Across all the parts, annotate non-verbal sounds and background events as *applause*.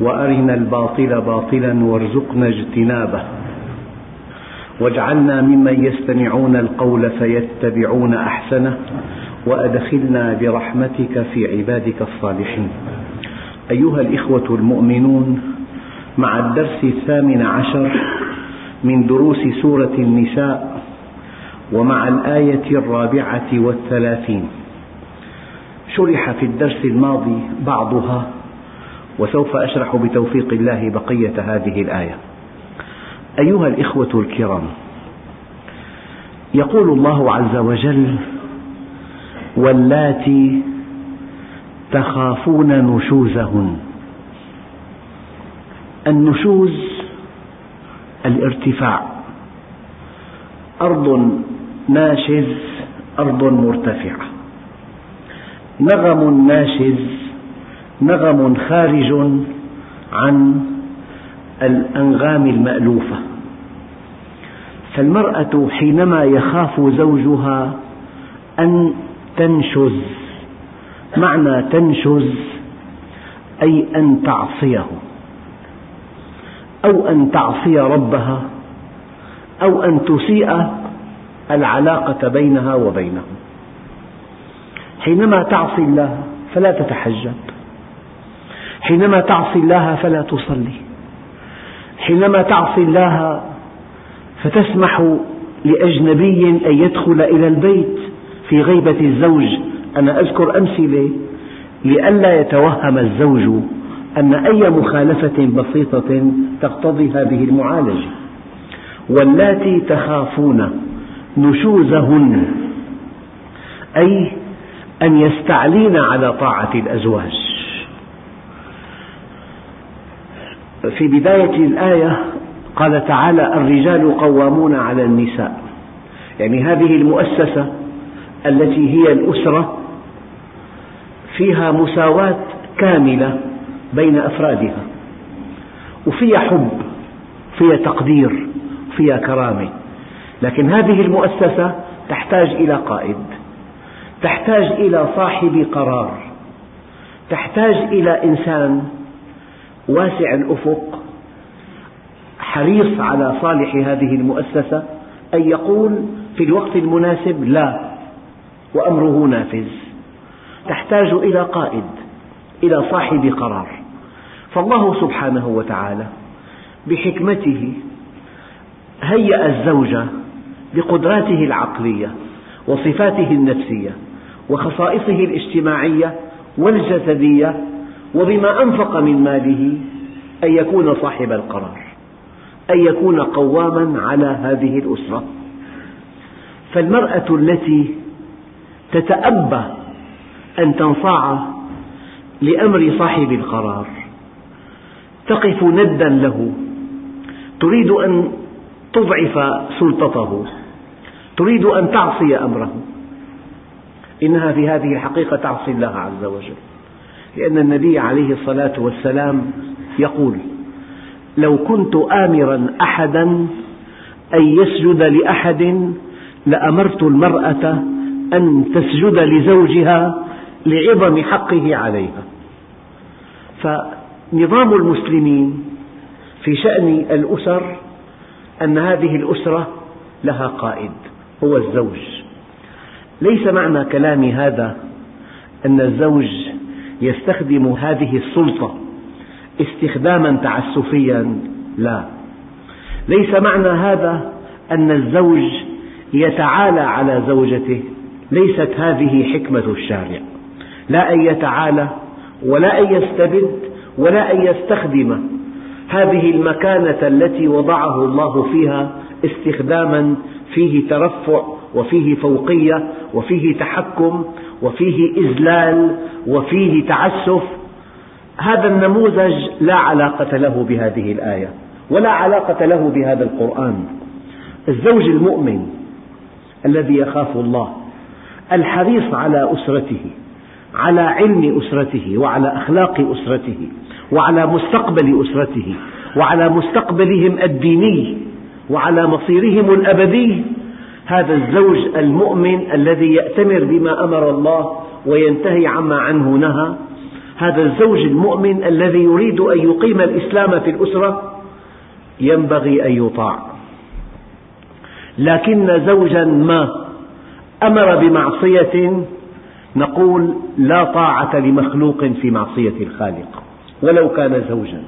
وأرنا الباطل باطلا وارزقنا اجتنابه. واجعلنا ممن يستمعون القول فيتبعون أحسنه وأدخلنا برحمتك في عبادك الصالحين. أيها الإخوة المؤمنون مع الدرس الثامن عشر من دروس سورة النساء ومع الآية الرابعة والثلاثين شرح في الدرس الماضي بعضها وسوف أشرح بتوفيق الله بقية هذه الآية. أيها الإخوة الكرام، يقول الله عز وجل: واللاتي تخافون نشوزهن. النشوز الارتفاع، أرض ناشز أرض مرتفعة، نغم ناشز نغم خارج عن الأنغام المألوفة. فالمرأة حينما يخاف زوجها أن تنشز معنى تنشز أي أن تعصيه أو أن تعصي ربها أو أن تسيء العلاقة بينها وبينه حينما تعصي الله فلا تتحجب. حينما تعصي الله فلا تصلي. حينما تعصي الله فتسمح لأجنبي أن يدخل إلى البيت في غيبة الزوج. أنا أذكر أمثلة لئلا يتوهم الزوج أن أي مخالفة بسيطة تقتضي هذه المعالجة. واللاتي تخافون نشوزهن أي أن يستعلين على طاعة الأزواج. في بداية الآية قال تعالى الرجال قوامون على النساء. يعني هذه المؤسسة التي هي الأسرة فيها مساواة كاملة بين أفرادها وفيها حب فيها تقدير فيها كرامة. لكن هذه المؤسسة تحتاج إلى قائد تحتاج إلى صاحب قرار تحتاج إلى إنسان واسع الأفق حريص على صالح هذه المؤسسة أن يقول في الوقت المناسب لا وأمره نافذ. تحتاج إلى قائد إلى صاحب قرار. فالله سبحانه وتعالى بحكمته هيأ الزوج بقدراته العقلية وصفاته النفسية وخصائصه الاجتماعية والجسدية وبما أنفق من ماله أن يكون صاحب القرار أن يكون قواما على هذه الأسرة. فالمرأة التي تتأبى أن تنصاع لأمر صاحب القرار تقف ندا له تريد أن تضعف سلطته تريد أن تعصي أمره. إنها في هذه الحقيقة تعصي الله عز وجل. لأن النبي عليه الصلاة والسلام يقول لو كنت آمرا أحدا أن يسجد لأحد لأمرت المرأة أن تسجد لزوجها لعظم حقه عليها. فنظام المسلمين في شأن الأسر أن هذه الأسرة لها قائد هو الزوج. ليس معنى كلامي هذا أن الزوج يستخدم هذه السلطة استخداما تعسفيا؟ لا. ليس معنى هذا أن الزوج يتعالى على زوجته ليست هذه حكمة الشارع. لا أن يتعالى ولا أن يستبد ولا أن يستخدم هذه المكانة التي وضعه الله فيها استخداما فيه ترفع وفيه فوقية وفيه تحكم وفيه إذلال وفيه تعسف. هذا النموذج لا علاقة له بهذه الآية ولا علاقة له بهذا القرآن. الزوج المؤمن الذي يخاف الله الحريص على أسرته على علم أسرته وعلى أخلاق أسرته وعلى مستقبل أسرته وعلى مستقبلهم الديني وعلى مصيرهم الأبدي. هذا الزوج المؤمن الذي يأتمر بما أمر الله وينتهي عما عنه نهى. هذا الزوج المؤمن الذي يريد أن يقيم الإسلام في الأسرة ينبغي أن يطاع. لكن زوجا ما أمر بمعصية نقول لا طاعة لمخلوق في معصية الخالق ولو كان زوجا.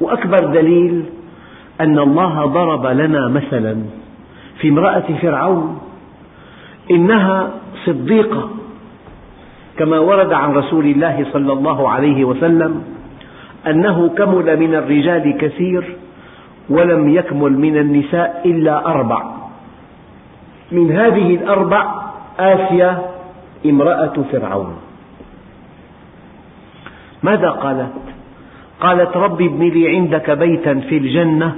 وأكبر دليل أن الله ضرب لنا مثلا في امرأة فرعون إنها صديقة كما ورد عن رسول الله صلى الله عليه وسلم أنه كمل من الرجال كثير ولم يكمل من النساء إلا أربع من هذه الأربع آسيا امرأة فرعون ماذا قالت؟ قالت رب ابن لي عندك بيتا في الجنة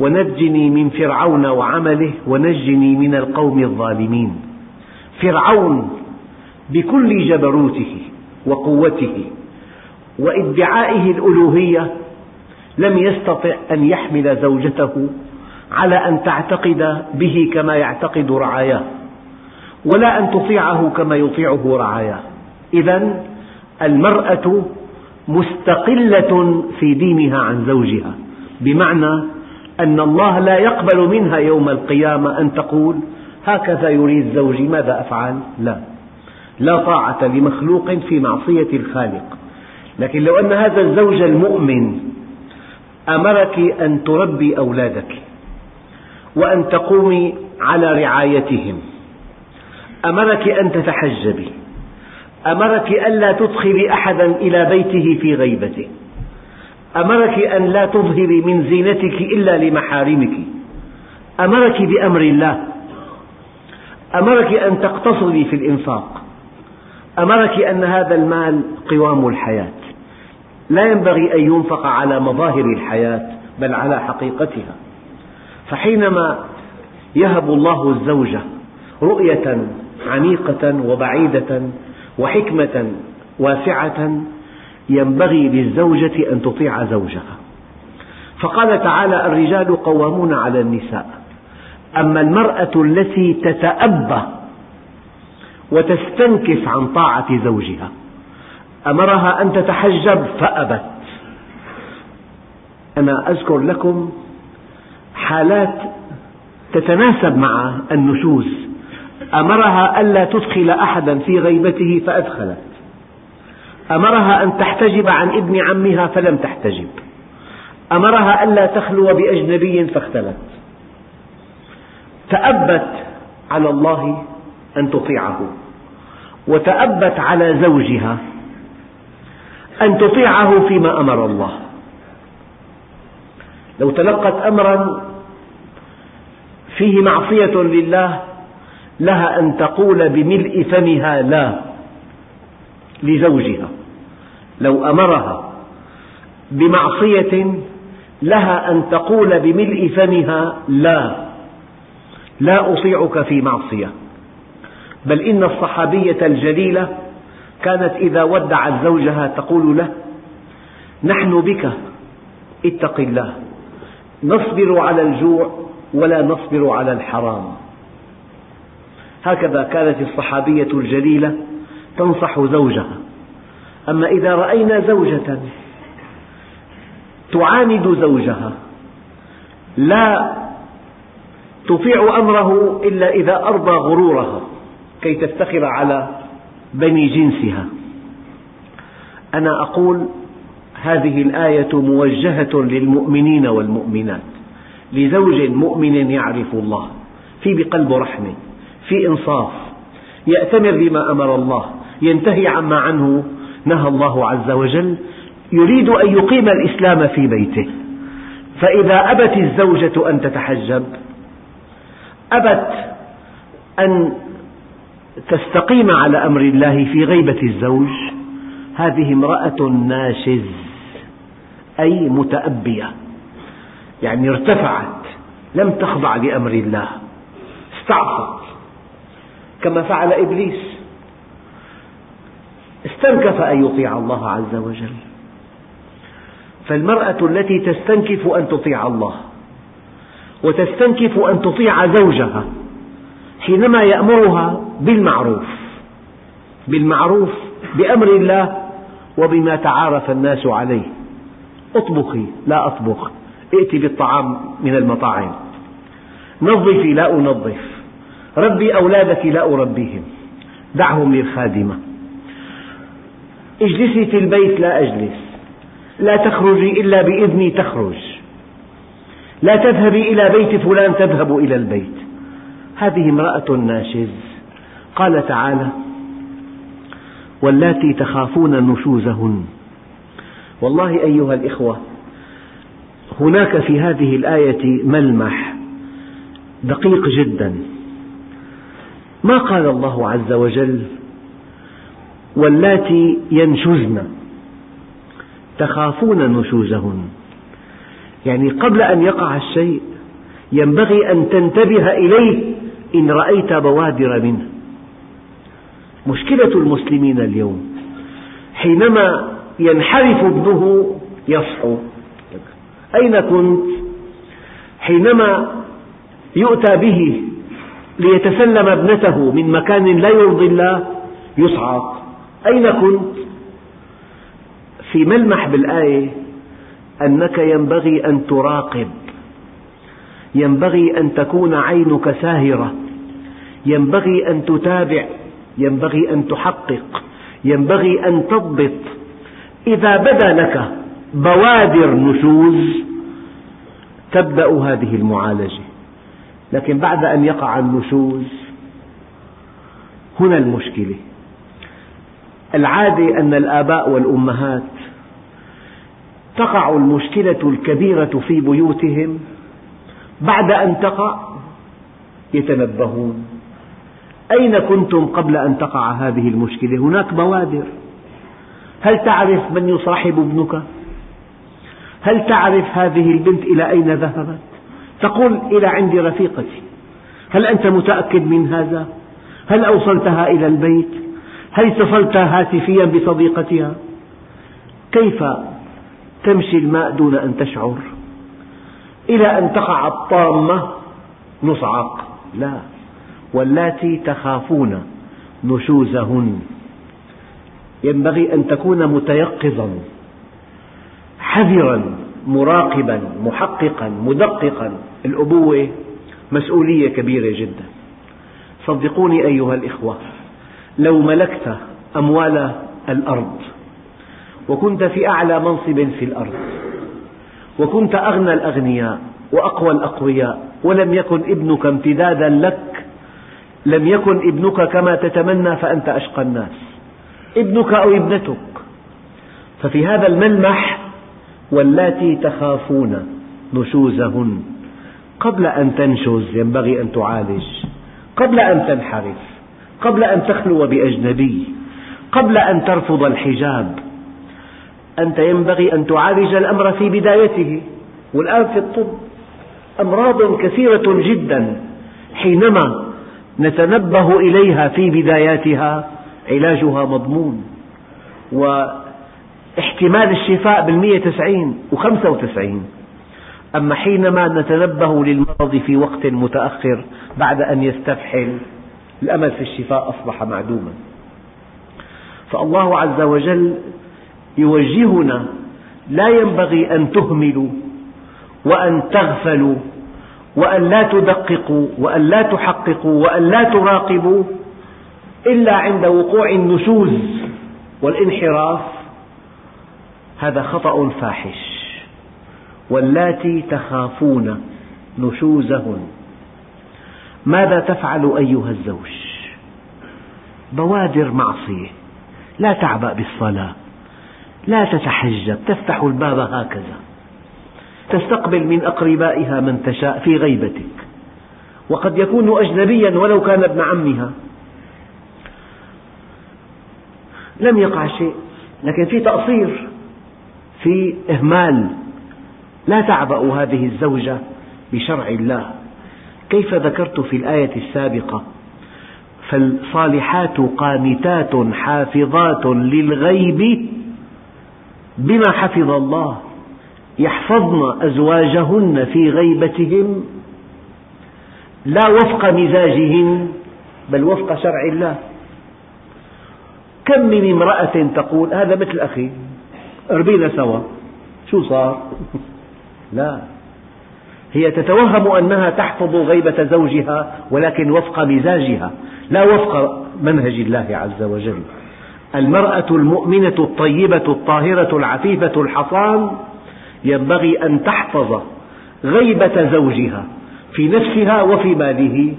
ونجني من فرعون وعمله ونجني من القوم الظالمين. فرعون بكل جبروته وقوته وإدعائه الألوهية لم يستطع أن يحمل زوجته على أن تعتقد به كما يعتقد رعاياه ولا أن تطيعه كما يطيعه رعاياه. إذا المرأة مستقلة في دينها عن زوجها بمعنى أن الله لا يقبل منها يوم القيامة أن تقول هكذا يريد زوجي ماذا أفعل؟ لا لا طاعة لمخلوق في معصية الخالق لكن لو أن هذا الزوج المؤمن أمرك أن تربي أولادك وأن تقومي على رعايتهم أمرك أن تتحجبي أمرك ألا تدخلي أحدا إلى بيته في غيبته أمرك أن لا تظهري من زينتك إلا لمحارمك. أمرك بأمر الله. أمرك أن تقتصدي في الإنفاق. أمرك أن هذا المال قوام الحياة. لا ينبغي أن ينفق على مظاهر الحياة بل على حقيقتها. فحينما يهب الله الزوجة رؤية عميقة وبعيدة وحكمة واسعة ينبغي للزوجة أن تطيع زوجها. فقال تعالى الرجال قوامون على النساء. أما المرأة التي تتأبى وتستنكف عن طاعة زوجها أمرها أن تتحجب فأبت. أنا أذكر لكم حالات تتناسب مع النشوز. أمرها ألا تدخل أحدا في غيبته فأدخلت. أمرها أن تحتجب عن ابن عمها فلم تحتجب. أمرها ألا تخلو بأجنبي فاختلت. تأبت على الله أن تطيعه وتأبت على زوجها أن تطيعه فيما أمر الله. لو تلقت أمرا فيه معصية لله لها أن تقول بملء فمها لا لزوجها. لو أمرها بمعصية لها أن تقول بملء فمها لا لا أطيعك في معصية. بل إن الصحابية الجليلة كانت إذا ودعت زوجها تقول له نحن بك اتق الله نصبر على الجوع ولا نصبر على الحرام. هكذا كانت الصحابية الجليلة تنصح زوجها. أما إذا رأينا زوجة تعاند زوجها لا تطيع أمره إلا إذا أرضى غرورها كي تفتخر على بني جنسها. أنا أقول هذه الآية موجهة للمؤمنين والمؤمنات لزوج مؤمن يعرف الله في بقلبه رحمة في إنصاف يأتمر بما أمر الله ينتهي عما عنه نهى الله عز وجل يريد أن يقيم الإسلام في بيته. فإذا أبت الزوجة أن تتحجب أبت أن تستقيم على أمر الله في غيبة الزوج هذه امرأة ناشز أي متأبية. يعني ارتفعت لم تخضع لأمر الله استعصت. كما فعل إبليس. استنكف أن يطيع الله عز وجل. فالمرأة التي تستنكف أن تطيع الله وتستنكف أن تطيع زوجها حينما يأمرها بالمعروف بالمعروف بأمر الله وبما تعارف الناس عليه. اطبخي لا أطبخ ائتي بالطعام من المطاعم. نظفي لا أنظف. ربي أولادك لا أربيهم. دعهم للخادمة. اجلسي في البيت لا أجلس. لا تخرجي إلا بإذني تخرج. لا تذهبي إلى بيت فلان تذهب إلى البيت. هذه امرأة ناشز. قال تعالى واللاتي تخافون نشوزهن. والله أيها الإخوة هناك في هذه الآية ملمح دقيق جدا. ما قال الله عز وجل؟ واللاتي ينشزن تخافون نشوزهن. يعني قبل أن يقع الشيء ينبغي أن تنتبه إليه إن رأيت بوادر منه. مشكلة المسلمين اليوم حينما ينحرف ابنه يصحو. أين كنت؟ حينما يؤتى به ليتسلم ابنته من مكان لا يرضي الله يصعق. أين كنت؟ في ملمح بالآية أنك ينبغي أن تراقب ينبغي أن تكون عينك ساهرة ينبغي أن تتابع ينبغي أن تحقق ينبغي أن تضبط. إذا بدا لك بوادر نشوز تبدأ هذه المعالجة. لكن بعد أن يقع النشوز هنا المشكلة. العادة أن الآباء والأمهات تقع المشكلة الكبيرة في بيوتهم بعد أن تقع يتنبهون أين كنتم قبل أن تقع هذه المشكلة؟ هناك بوادر هل تعرف من يصاحب ابنك؟ هل تعرف هذه البنت إلى أين ذهبت؟ تقول إلى عند رفيقتي هل أنت متأكد من هذا؟ هل أوصلتها إلى البيت؟ هل اتصلت هاتفيا بصديقتها؟ كيف تمشي الماء دون أن تشعر؟ إلى أن تقع الطامة نصعق لا واللاتي تخافون نشوزهن ينبغي أن تكون متيقظا حذرا مراقبا محققا مدققا الأبوة مسؤولية كبيرة جدا صدقوني أيها الإخوة لو ملكت أموال الأرض وكنت في أعلى منصب في الأرض وكنت أغنى الأغنياء وأقوى الأقوياء ولم يكن ابنك امتدادا لك لم يكن ابنك كما تتمنى فأنت أشقى الناس. ابنك أو ابنتك. ففي هذا الملمح واللاتي تخافون نشوزهن. قبل أن تنشز ينبغي أن تعالج. قبل أن تنحرف. قبل أن تخلو بأجنبي قبل أن ترفض الحجاب. أنت ينبغي أن تعالج الأمر في بدايته والآن في الطب أمراض كثيرة جدا. حينما نتنبه إليها في بداياتها علاجها مضمون. واحتمال الشفاء بالمئة تسعين وخمسة وتسعين. أما حينما نتنبه للمرض في وقت متأخر بعد أن يستفحل الأمل في الشفاء أصبح معدوما. فالله عز وجل يوجهنا لا ينبغي أن تهملوا وأن تغفلوا وأن لا تدققوا وأن لا تحققوا وأن لا تراقبوا إلا عند وقوع النشوز والانحراف. هذا خطأ فاحش واللاتي تخافون نشوزهن. ماذا تفعل أيها الزوج؟ بوادر معصية لا تعبأ بالصلاة لا تتحجب تفتح الباب هكذا. تستقبل من أقربائها من تشاء في غيبتك. وقد يكون أجنبيا ولو كان ابن عمها. لم يقع شيء لكن في تقصير في إهمال. لا تعبأ هذه الزوجة بشرع الله. كيف ذكرت في الآية السابقة؟ فالصالحات قانتات حافظات للغيب بما حفظ الله يحفظن أزواجهن في غيبتهم لا وفق مزاجهن بل وفق شرع الله. كم من امرأة تقول هذا مثل أخي ربينا سوا شو صار؟ *laughs* لا. هي تتوهم أنها تحفظ غيبة زوجها ولكن وفق مزاجها لا وفق منهج الله عز وجل. المرأة المؤمنة الطيبة الطاهرة العفيفة الحصان ينبغي أن تحفظ غيبة زوجها في نفسها وفي ماله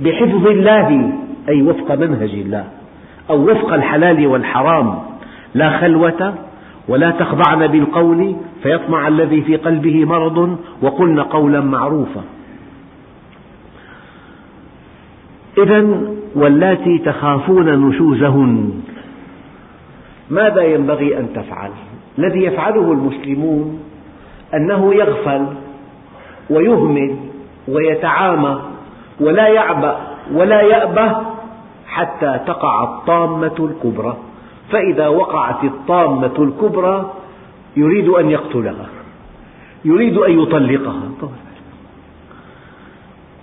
بحفظ الله أي وفق منهج الله أو وفق الحلال والحرام. لا خلوة ولا تخضعن بالقول فيطمع الذي في قلبه مرض وقلن قولا معروفا إذا واللاتي تخافون نشوزهن ماذا ينبغي أن تفعل؟ الذي يفعله المسلمون أنه يغفل ويهمل ويتعامى ولا يعبأ ولا يأبه حتى تقع الطامة الكبرى فإذا وقعت الطامة الكبرى يريد أن يقتلها. يريد أن يطلقها.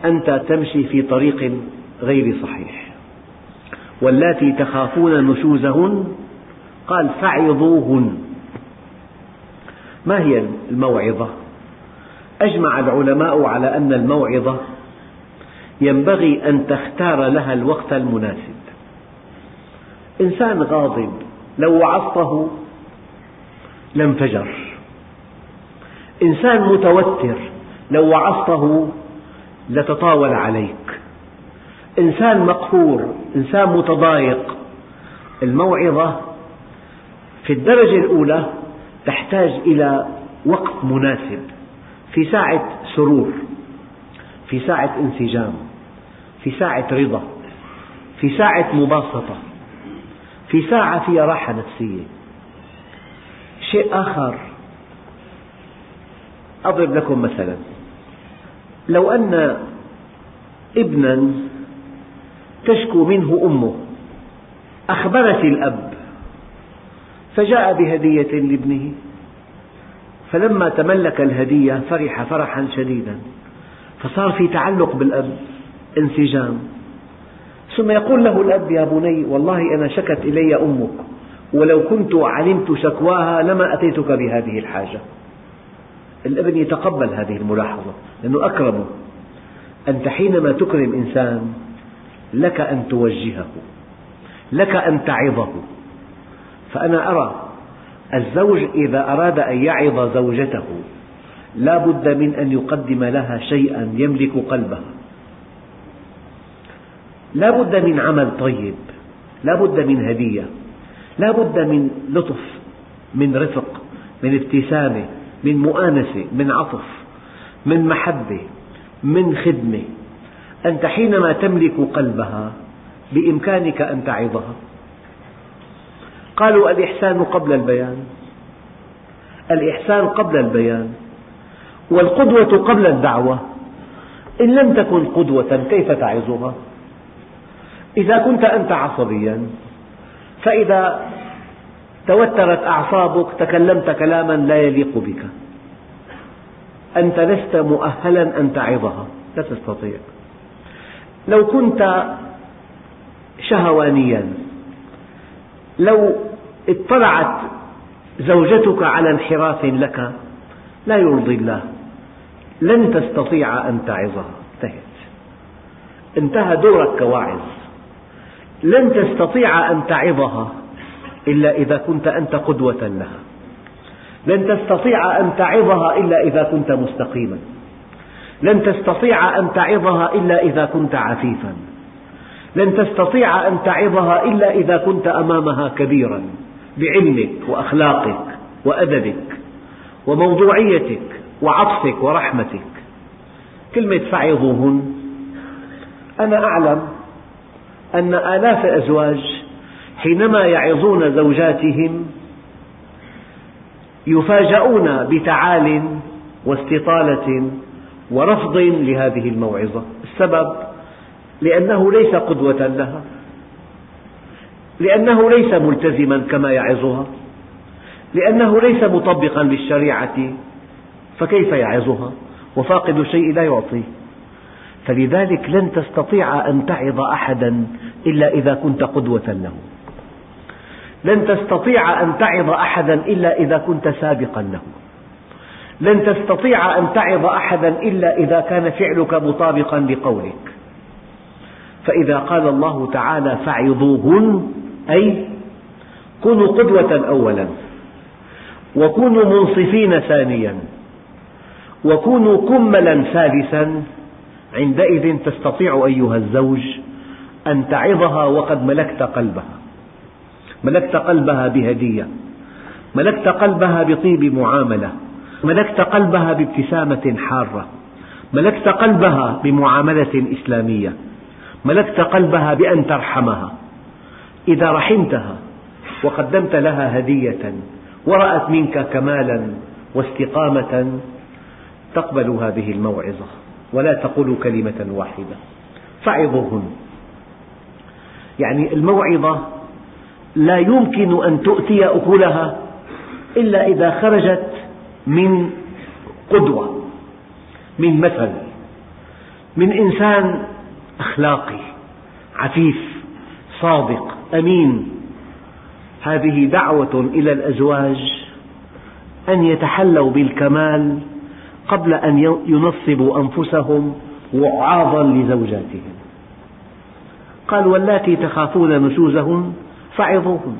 أنت تمشي في طريق غير صحيح. واللاتي تخافون نشوزهن قال فعظوهن. ما هي الموعظة؟ أجمع العلماء على أن الموعظة ينبغي أن تختار لها الوقت المناسب. إنسان غاضب لو وعظته لانفجر إنسان متوتر لو وعظته لتطاول عليك. إنسان مقهور إنسان متضايق. الموعظة في الدرجة الأولى تحتاج إلى وقت مناسب في ساعة سرور في ساعة انسجام في ساعة رضا في ساعة مباسطة. في ساعة فيها راحة نفسية. شيء آخر أضرب لكم مثلا. لو أن ابنا تشكو منه أمه أخبرت الأب فجاء بهدية لابنه فلما تملك الهدية فرح فرحا شديدا فصار في تعلق بالأب انسجام. ثم يقول له الأب يا بني والله أنا شكت إلي أمك ولو كنت علمت شكواها لما أتيتك بهذه الحاجة. الابن يتقبل هذه الملاحظة لأنه أكرمه أنت حينما تكرم إنسان لك أن توجهه لك أن تعظه. فأنا أرى الزوج إذا أراد أن يعظ زوجته لا بد من أن يقدم لها شيئا يملك قلبها. لا بد من عمل طيب لا بد من هدية لا بد من لطف من رفق من ابتسامة من مؤانسة من عطف من محبة من خدمة. أنت حينما تملك قلبها بإمكانك أن تعظها. قالوا الإحسان قبل البيان. الإحسان قبل البيان. والقدوة قبل الدعوة. إن لم تكن قدوة كيف تعظها؟ إذا كنت أنت عصبيا فإذا توترت أعصابك تكلمت كلاما لا يليق بك. أنت لست مؤهلا أن تعظها. لا تستطيع. لو كنت شهوانيا لو اطلعت زوجتك على انحراف لك لا يرضي الله. لن تستطيع أن تعظها. انتهت. انتهى دورك كواعظ. لن تستطيع أن تعظها إلا إذا كنت أنت قدوة لها. لن تستطيع أن تعظها إلا إذا كنت مستقيما. لن تستطيع أن تعظها إلا إذا كنت عفيفا. لن تستطيع أن تعظها إلا إذا كنت أمامها كبيرا بعلمك وأخلاقك وأدبك وموضوعيتك وعطفك ورحمتك. كلمة فعظوهن أنا أعلم أن آلاف الأزواج حينما يعظون زوجاتهم يفاجؤون بتعال واستطالة ورفض لهذه الموعظة. السبب لأنه ليس قدوة لها لأنه ليس ملتزما كما يعظها لأنه ليس مطبقا للشريعة فكيف يعظها؟ وفاقد الشيء لا يعطيه. فلذلك لن تستطيع أن تعظ أحدا إلا إذا كنت قدوة له. لن تستطيع أن تعظ أحدا إلا إذا كنت سابقا له. لن تستطيع أن تعظ أحدا إلا إذا كان فعلك مطابقا لقولك. فإذا قال الله تعالى فعظوهن أي كونوا قدوة أولا وكونوا منصفين ثانيا وكونوا كملا ثالثا عندئذ تستطيع أيها الزوج أن تعظها وقد ملكت قلبها. ملكت قلبها بهدية. ملكت قلبها بطيب معاملة. ملكت قلبها بابتسامة حارة. ملكت قلبها بمعاملة إسلامية. ملكت قلبها بأن ترحمها. إذا رحمتها وقدمت لها هدية ورأت منك كمالا واستقامة تقبل هذه الموعظة. ولا تقول كلمة واحدة. فعظوهن يعني الموعظة لا يمكن أن تؤتي أكلها إلا إذا خرجت من قدوة من مثل من إنسان أخلاقي عفيف صادق أمين. هذه دعوة إلى الأزواج أن يتحلوا بالكمال قبل أن ينصبوا أنفسهم وعاظا لزوجاتهم. قال واللاتي تخافون نشوزهن فعظوهن.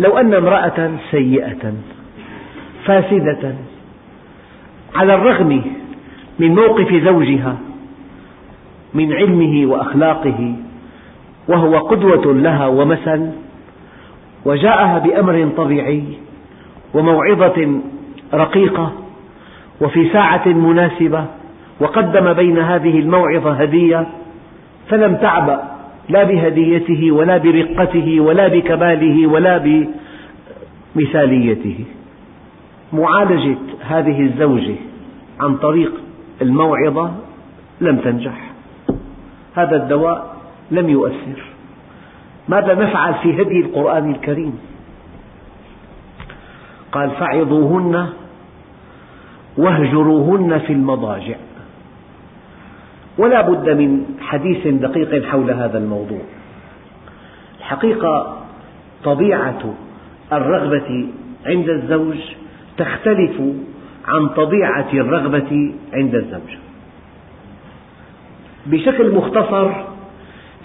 لو أن امرأة سيئة فاسدة على الرغم من موقف زوجها من علمه وأخلاقه وهو قدوة لها ومثل وجاءها بأمر طبيعي وموعظة رقيقة وفي ساعة مناسبة وقدم بين هذه الموعظة هدية فلم تعبأ لا بهديته ولا برقته ولا بكماله ولا بمثاليته. معالجة هذه الزوجة عن طريق الموعظة لم تنجح. هذا الدواء لم يؤثر. ماذا نفعل في هدي القرآن الكريم؟ قال فعظوهن واهجروهن في المضاجع. ولا بد من حديث دقيق حول هذا الموضوع. الحقيقة طبيعة الرغبة عند الزوج تختلف عن طبيعة الرغبة عند الزوجة بشكل مختصر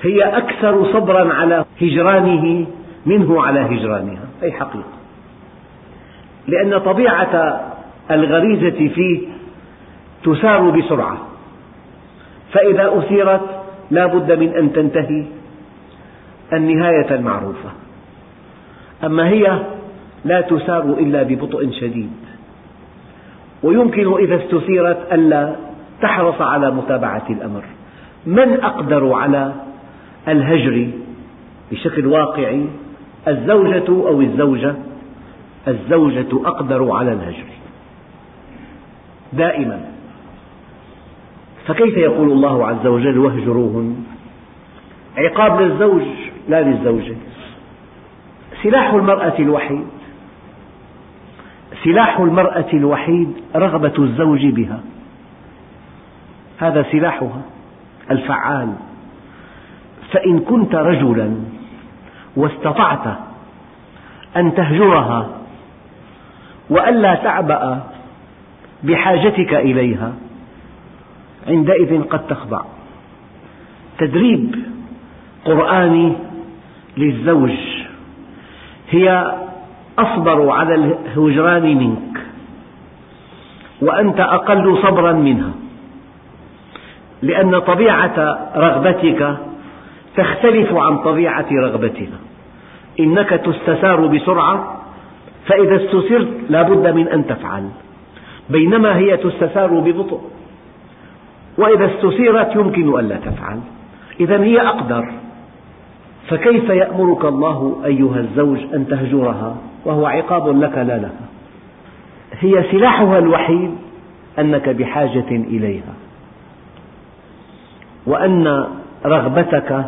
هي أكثر صبرا على هجرانه منه على هجرانها. أي حقيقة. لأن طبيعة الغريزة فيه تسار بسرعة. فإذا أثيرت لا بد من أن تنتهي النهاية المعروفة. أما هي لا تسار إلا ببطء شديد. ويمكن إذا استثيرت ألا تحرص على متابعة الأمر. من أقدر على الهجر بشكل واقعي الزوجة أو الزوجة؟ الزوجة أقدر على الهجر. دائما. فكيف يقول الله عز وجل واهجروهن؟ عقاب للزوج لا للزوجة. سلاح المرأة الوحيد. سلاح المرأة الوحيد رغبة الزوج بها. هذا سلاحها الفعال. فإن كنت رجلا واستطعت أن تهجرها وألا تعبأ بحاجتك إليها عندئذ قد تخضع. تدريب قرآني للزوج هي أصبر على الهجران منك وأنت أقل صبرا منها لأن طبيعة رغبتك تختلف عن طبيعة رغبتها. إنك تستثار بسرعة فإذا استثرت لا بد من أن تفعل. بينما هي تستثار ببطء. وإذا استثيرت يمكن ألا تفعل. إذا هي أقدر. فكيف يأمرك الله أيها الزوج أن تهجرها؟ وهو عقاب لك لا لها هي سلاحها الوحيد أنك بحاجة إليها. وأن رغبتك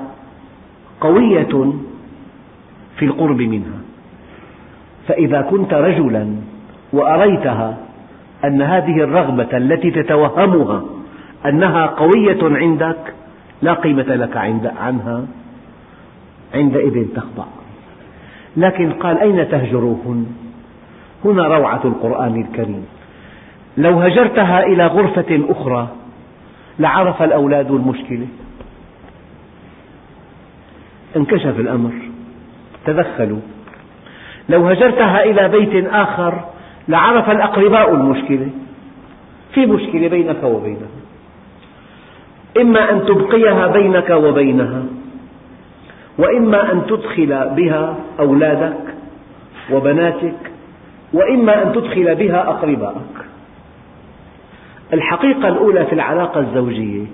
قوية في القرب منها. فإذا كنت رجلا وأريتها أن هذه الرغبة التي تتوهمها أنها قوية عندك لا قيمة لك عند عنها عندئذ تخضع. لكن قال أين تهجروهن؟ هنا روعة القرآن الكريم. لو هجرتها إلى غرفة أخرى لعرف الأولاد المشكلة. انكشف الأمر. تدخلوا لو هجرتها إلى بيت آخر لعرف الأقرباء المشكلة. في مشكلة بينك وبينها. إما أن تبقيها بينك وبينها وإما أن تدخل بها أولادك وبناتك وإما أن تدخل بها أقربائك. الحقيقة الأولى في العلاقة الزوجية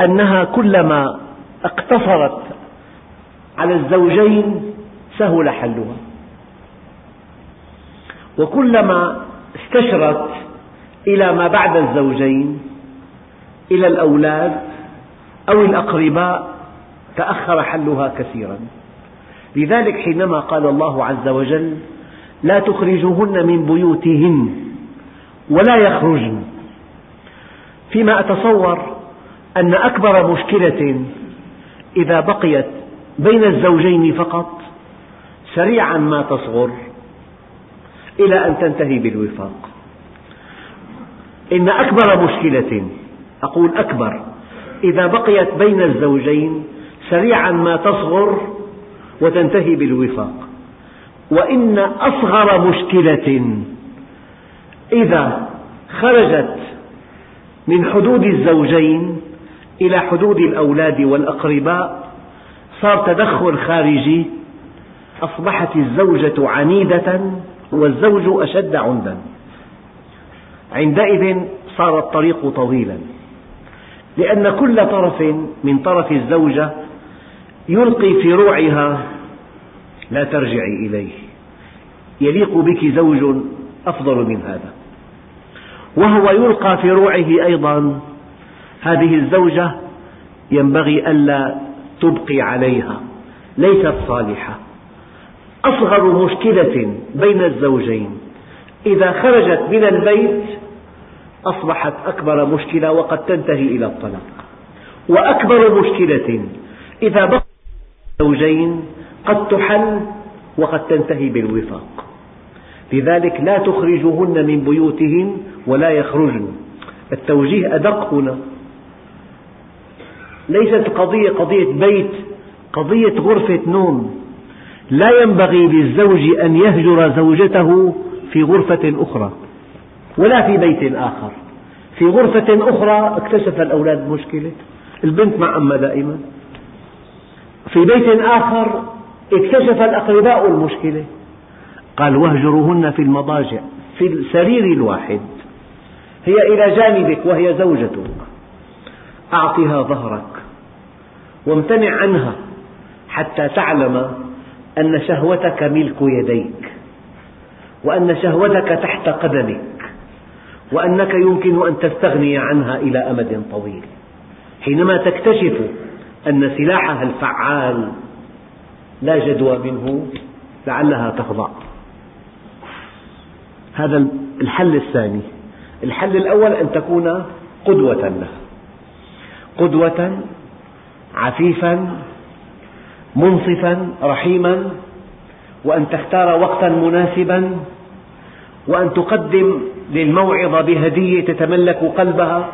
أنها كلما اقتصرت على الزوجين سهل حلها وكلما استشرت إلى ما بعد الزوجين إلى الأولاد أو الأقرباء تأخر حلها كثيرا. لذلك حينما قال الله عز وجل لا تخرجوهن من بيوتهن ولا يخرجن فيما أتصور أن أكبر مشكلة إذا بقيت بين الزوجين فقط سريعا ما تصغر إلى أن تنتهي بالوفاق. إن أكبر مشكلة أقول أكبر إذا بقيت بين الزوجين سريعا ما تصغر وتنتهي بالوفاق. وإن أصغر مشكلة إذا خرجت من حدود الزوجين إلى حدود الأولاد والأقرباء صار تدخل خارجي أصبحت الزوجة عنيدة والزوج أشد عندا. عندئذ صار الطريق طويلا لأن كل طرف من طرف الزوجة يلقي في روعها لا ترجعي إليه. يليق بك زوج أفضل من هذا. وهو يلقى في روعه أيضا هذه الزوجة ينبغي ألا تبقي عليها ليست صالحة. أصغر مشكلة بين الزوجين. إذا خرجت من البيت أصبحت أكبر مشكلة وقد تنتهي إلى الطلاق. وأكبر مشكلة إذا بقي الزوجين قد تحل وقد تنتهي بالوفاق. لذلك لا تخرجوهن من بيوتهن ولا يخرجن. التوجيه أدق هنا. ليست القضية قضية بيت قضية غرفة نوم. لا ينبغي للزوج أن يهجر زوجته في غرفة أخرى ولا في بيت آخر. في غرفة أخرى اكتشف الأولاد مشكلة. البنت مع أمها دائما. في بيت آخر اكتشف الأقرباء المشكلة. قال واهجروهن في المضاجع في السرير الواحد. هي إلى جانبك وهي زوجتك. أعطها ظهرك وامتنع عنها حتى تعلم أن شهوتك ملك يديك وأن شهوتك تحت قدمك وأنك يمكن أن تستغني عنها إلى أمد طويل. حينما تكتشف أن سلاحها الفعال لا جدوى منه لعلها تخضع. هذا الحل الثاني. الحل الأول أن تكون قدوة لها قدوة عفيفا منصفا رحيما وأن تختار وقتا مناسبا وأن تقدم للموعظة بهدية تتملك قلبها.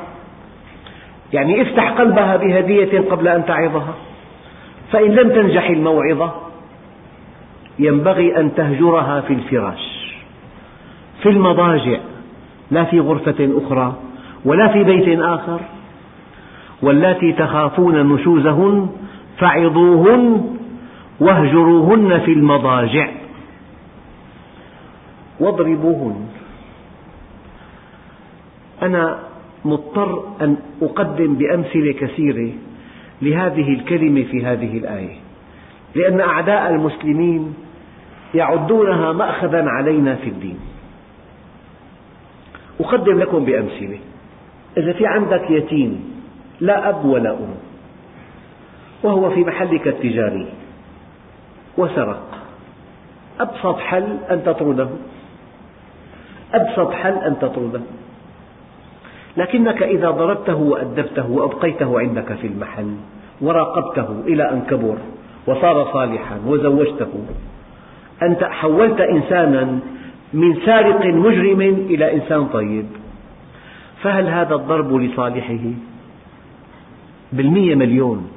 يعني افتح قلبها بهدية قبل أن تعظها. فإن لم تنجح الموعظة ينبغي أن تهجرها في الفراش في المضاجع لا في غرفة أخرى ولا في بيت آخر واللاتي تخافون نشوزهن فعظوهن واهجروهن في المضاجع. واضربوهن. أنا مضطر أن أقدم بأمثلة كثيرة لهذه الكلمة في هذه الآية. لأن أعداء المسلمين يعدونها مأخذا علينا في الدين. أقدم لكم بأمثلة. إذا في عندك يتيم لا أب ولا أم وهو في محلك التجاري وسرق. أبسط حل أن تطرده. أبسط حل أن تطرده. لكنك إذا ضربته وأدبته وأبقيته عندك في المحل وراقبته إلى أن كبر وصار صالحا وزوجته أنت حولت إنسانا من سارق مجرم إلى إنسان طيب. فهل هذا الضرب لصالحه؟ بالمئة مليون.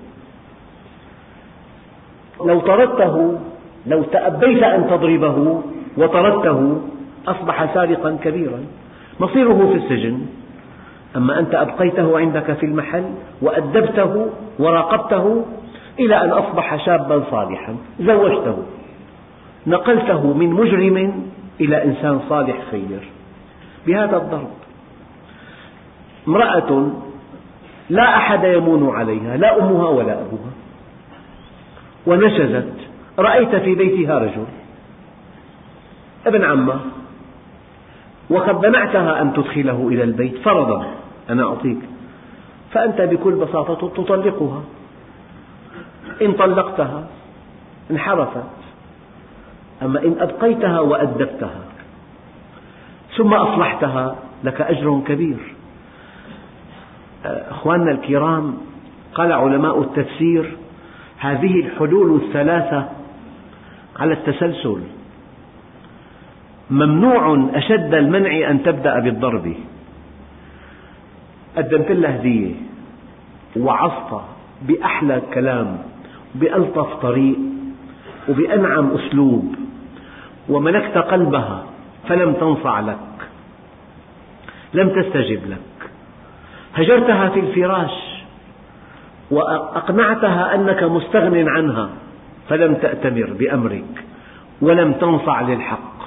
لو طردته لو تأبيت أن تضربه وطردته أصبح سارقا كبيرا. مصيره في السجن. أما أنت أبقيته عندك في المحل وأدبته وراقبته إلى أن أصبح شابا صالحا. زوجته. نقلته من مجرم إلى إنسان صالح خير. بهذا الضرب. امرأة لا أحد يمون عليها لا أمها ولا أبوها. ونشزت. رأيت في بيتها رجل. ابن عمه. وقد منعتها أن تدخله إلى البيت فرضا. أنا أعطيك. فأنت بكل بساطة تطلقها. إن طلقتها انحرفت. أما إن أبقيتها وأدبتها ثم أصلحتها لك أجر كبير. أخواننا الكرام قال علماء التفسير هذه الحلول الثلاثة على التسلسل. ممنوع أشد المنع أن تبدأ بالضرب. قدمت لها هدية وعظتها بأحلى كلام بألطف طريق وبأنعم أسلوب. وملكت قلبها فلم تنصع لك لم تستجب لك. هجرتها في الفراش. وأقنعتها أنك مستغن عنها فلم تأتمر بأمرك ولم تنصع للحق.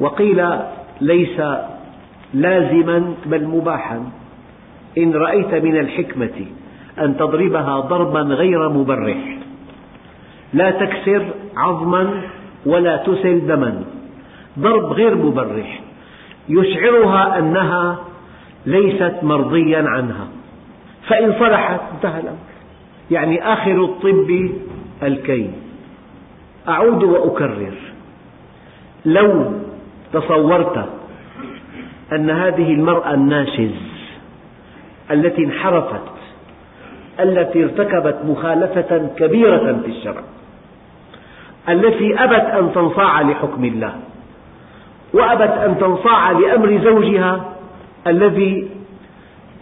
وقيل ليس لازما بل مباحا. إن رأيت من الحكمة أن تضربها ضربا غير مبرح. لا تكسر عظما ولا تسل دما. ضرب غير مبرح. يشعرها أنها ليست مرضيا عنها. فإن صلحت انتهى الأمر. يعني آخر الطب الكي أعود وأكرر. لو تصورت أن هذه المرأة الناشز التي انحرفت التي ارتكبت مخالفة كبيرة في الشرع التي أبت أن تنصاع لحكم الله وأبت أن تنصاع لأمر زوجها الذي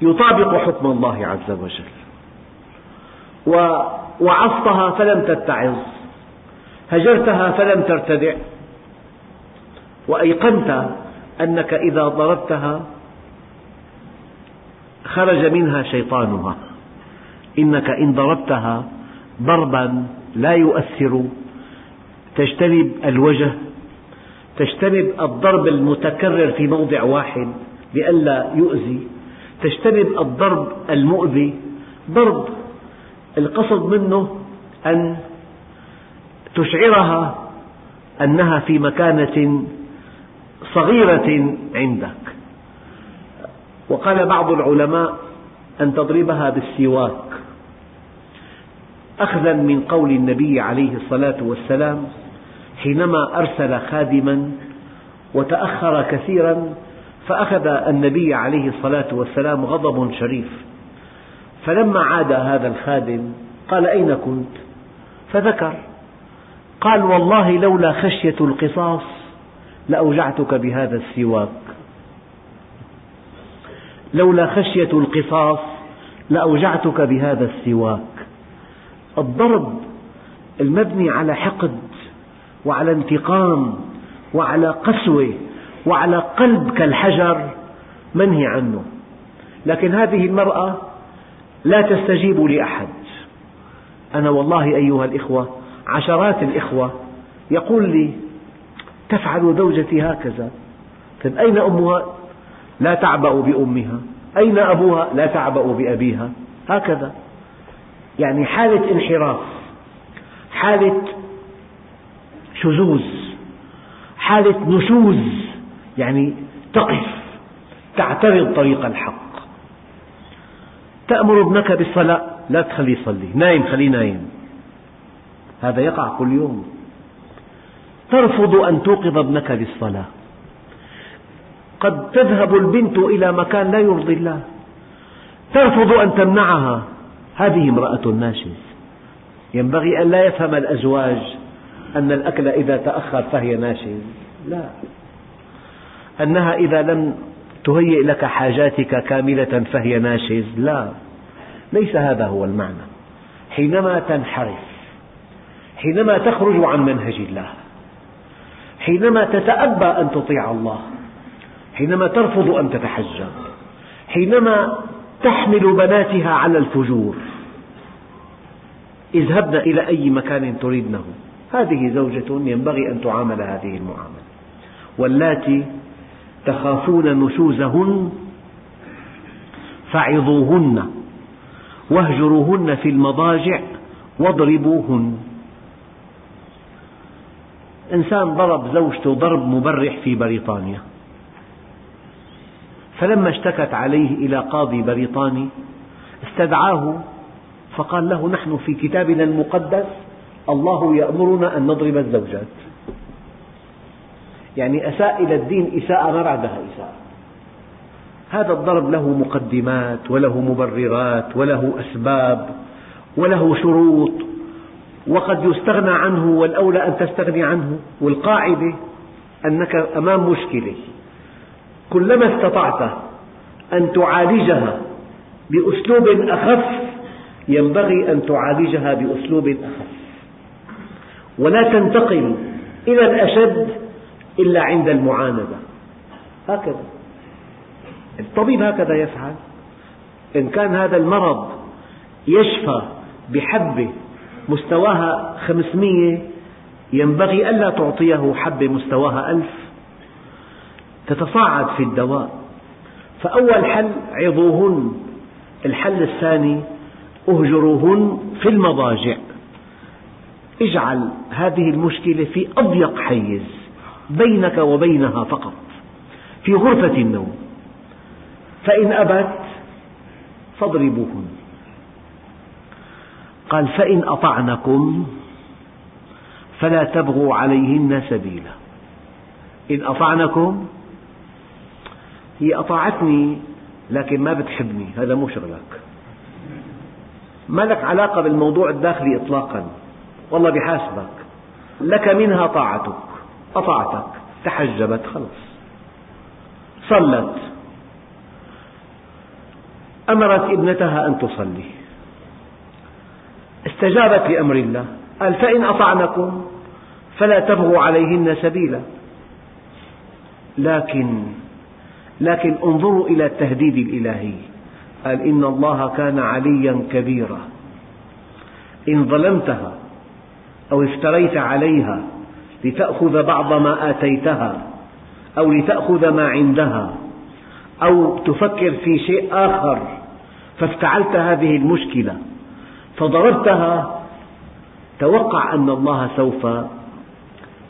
يطابق حكم الله عز وجل. ووعظتها فلم تتعظ هجرتها فلم ترتدع وأيقنت أنك إذا ضربتها خرج منها شيطانها. إنك إن ضربتها ضربا لا يؤثر تجتنب الوجه تجتنب الضرب المتكرر في موضع واحد لئلا يؤذي. تجتنب الضرب المؤذي ضرب القصد منه أن تشعرها أنها في مكانة صغيرة عندك. وقال بعض العلماء أن تضربها بالسواك. أخذا من قول النبي عليه الصلاة والسلام حينما أرسل خادما وتأخر كثيرا فأخذ النبي عليه الصلاة والسلام غضب شريف. فلما عاد هذا الخادم قال أين كنت؟ فذكر. قال والله لولا خشية القصاص لأوجعتك بهذا السواك. لولا خشية القصاص لأوجعتك بهذا السواك. الضرب المبني على حقد وعلى انتقام وعلى قسوة وعلى قلب كالحجر منهي عنه. لكن هذه المرأة لا تستجيب لأحد. أنا والله أيها الإخوة عشرات الإخوة يقول لي تفعل زوجتي هكذا. طيب أين أمها؟ لا تعبأ بأمها. أين أبوها؟ لا تعبأ بأبيها. هكذا. يعني حالة انحراف حالة شذوذ حالة نشوز يعني تقف تعترض طريق الحق. تأمر ابنك بالصلاة لا تخليه يصلي. نايم خليه نايم. هذا يقع كل يوم. ترفض أن توقظ ابنك للصلاة قد تذهب البنت إلى مكان لا يرضي الله. ترفض أن تمنعها. هذه امرأة ناشز. ينبغي أن لا يفهم الأزواج أن الأكل إذا تأخر فهي ناشز. لا. أنها إذا لم تهيئ لك حاجاتك كاملة فهي ناشز. لا ليس هذا هو المعنى. حينما تنحرف حينما تخرج عن منهج الله حينما تتأبى أن تطيع الله حينما ترفض أن تتحجب حينما تحمل بناتها على الفجور اذهبن إلى أي مكان تريدنه. هذه زوجة ينبغي أن تعامل هذه المعاملة. واللاتي تخافون نشوزهن فعظوهن واهجروهن في المضاجع واضربوهن. إنسان ضرب زوجته ضرب مبرح في بريطانيا فلما اشتكت عليه إلى قاضي بريطاني استدعاه فقال له نحن في كتابنا المقدس الله يأمرنا أن نضرب الزوجات. يعني أساء إلى الدين إساءة ما بعدها إساءة. هذا الضرب له مقدمات وله مبررات وله أسباب وله شروط وقد يستغنى عنه والأولى أن تستغني عنه والقاعدة أنك أمام مشكلة. كلما استطعت أن تعالجها بأسلوب أخف ينبغي أن تعالجها بأسلوب أخف. ولا تنتقل إلى الأشد إلا عند المعاندة. هكذا. الطبيب هكذا يفعل. إن كان هذا المرض يشفى بحبة مستواها خمسمية ينبغي ألا تعطيه حبة مستواها ألف. تتصاعد في الدواء. فأول حل عظوهن الحل الثاني أهجروهن في المضاجع. اجعل هذه المشكلة في أضيق حيز. بينك وبينها فقط. في غرفة النوم. فإن أبت فاضربوهن. قال فإن أطعنكم فلا تبغوا عليهن سبيلا. إن أطعنكم هي أطاعتني لكن ما بتحبني هذا مو شغلك. ما لك علاقة بالموضوع الداخلي إطلاقا. والله بحاسبك. لك منها طاعتك. أطاعتك. تحجبت خلص صلت. أمرت ابنتها أن تصلي. استجابت لأمر الله. قال فإن أطعنكم فلا تبغوا عليهن سبيلا. لكن لكن انظروا إلى التهديد الإلهي. قال إن الله كان عليا كبيرا. إن ظلمتها أو افتريت عليها لتأخذ بعض ما آتيتها أو لتأخذ ما عندها أو تفكر في شيء آخر فافتعلت هذه المشكلة فضربتها توقع أن الله سوف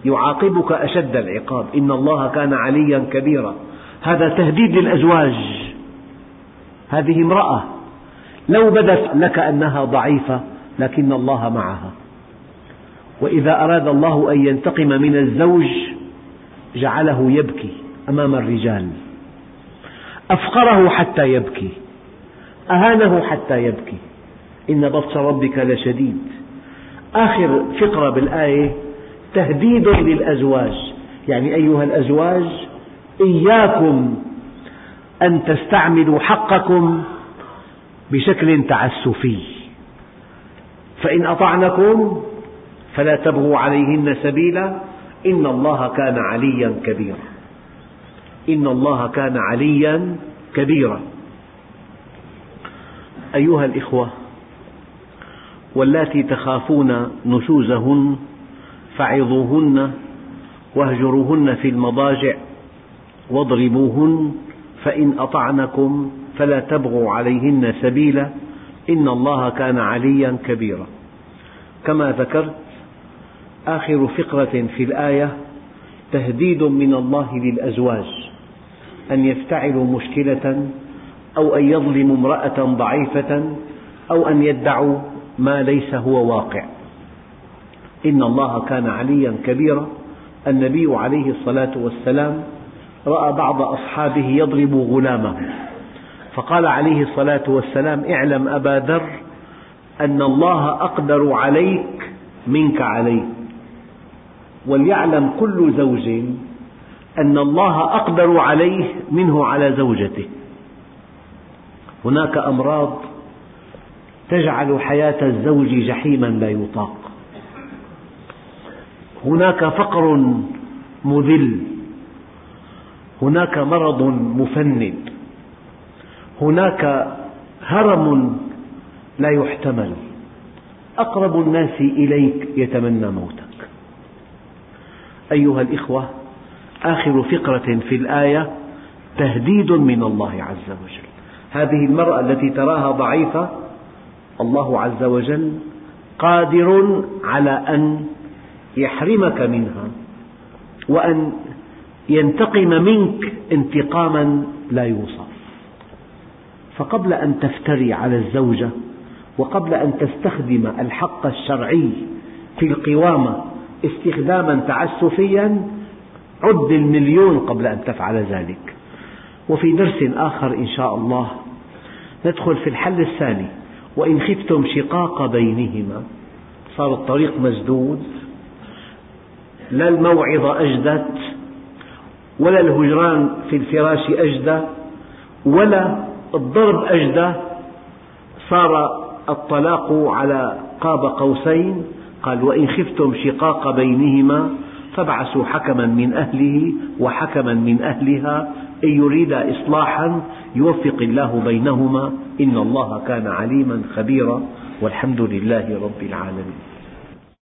يعاقبك أشد العقاب إن الله كان عليا كبيرا. هذا تهديد للأزواج. هذه امرأة لو بدت لك أنها ضعيفة لكن الله معها. وإذا أراد الله أن ينتقم من الزوج جعله يبكي أمام الرجال. أفقره حتى يبكي أهانه حتى يبكي. إن بطش ربك لشديد. آخر فقرة بالآية تهديد للأزواج. يعني أيها الأزواج إياكم أن تستعملوا حقكم بشكل تعسفي. فإن أطعنكم فلا تبغوا عليهن سبيلا. إن الله كان عليا كبيرا. إن الله كان عليا كبيرا. أيها الإخوة واللاتي تخافون نشوزهن فعظوهن واهجروهن في المضاجع واضربوهن فإن أطعنكم فلا تبغوا عليهن سبيلا. إن الله كان عليا كبيرا. كما ذكرت آخر فقرة في الآية تهديد من الله للأزواج أن يفتعلوا مشكلة أو أن يظلموا امرأة ضعيفة أو أن يدعوا ما ليس هو واقع. إن الله كان عليا كبيرا النبي عليه الصلاة والسلام رأى بعض أصحابه يضرب غلامه فقال عليه الصلاة والسلام اعلم أبا ذر أن الله أقدر عليك منك عليه وليعلم كل زوج أن الله أقدر عليه منه على زوجته. هناك أمراض تجعل حياة الزوج جحيما لا يطاق. هناك فقر مذل. هناك مرض مفند. هناك هرم لا يحتمل. أقرب الناس إليك يتمنى موتك أيها الإخوة آخر فقرة في الآية تهديد من الله عز وجل. هذه المرأة التي تراها ضعيفة الله عز وجل قادر على أن يحرمك منها وأن ينتقم منك انتقاما لا يوصف. فقبل أن تفتري على الزوجة وقبل أن تستخدم الحق الشرعي في القوامة استخداما تعسفيا عد المليون قبل أن تفعل ذلك. وفي درس آخر إن شاء الله ندخل في الحل الثاني. وإن خفتم شقاق بينهما صار الطريق مسدود لا الموعظة أجدت ولا الهجران في الفراش أجدى ولا الضرب أجدى صار الطلاق على قاب قوسين. قال وإن خفتم شقاق بينهما فابعثوا حكما من أهله وحكما من أهلها إن يريدا إصلاحا يوفق الله بينهما إن الله كان عليما خبيرا والحمد لله رب العالمين.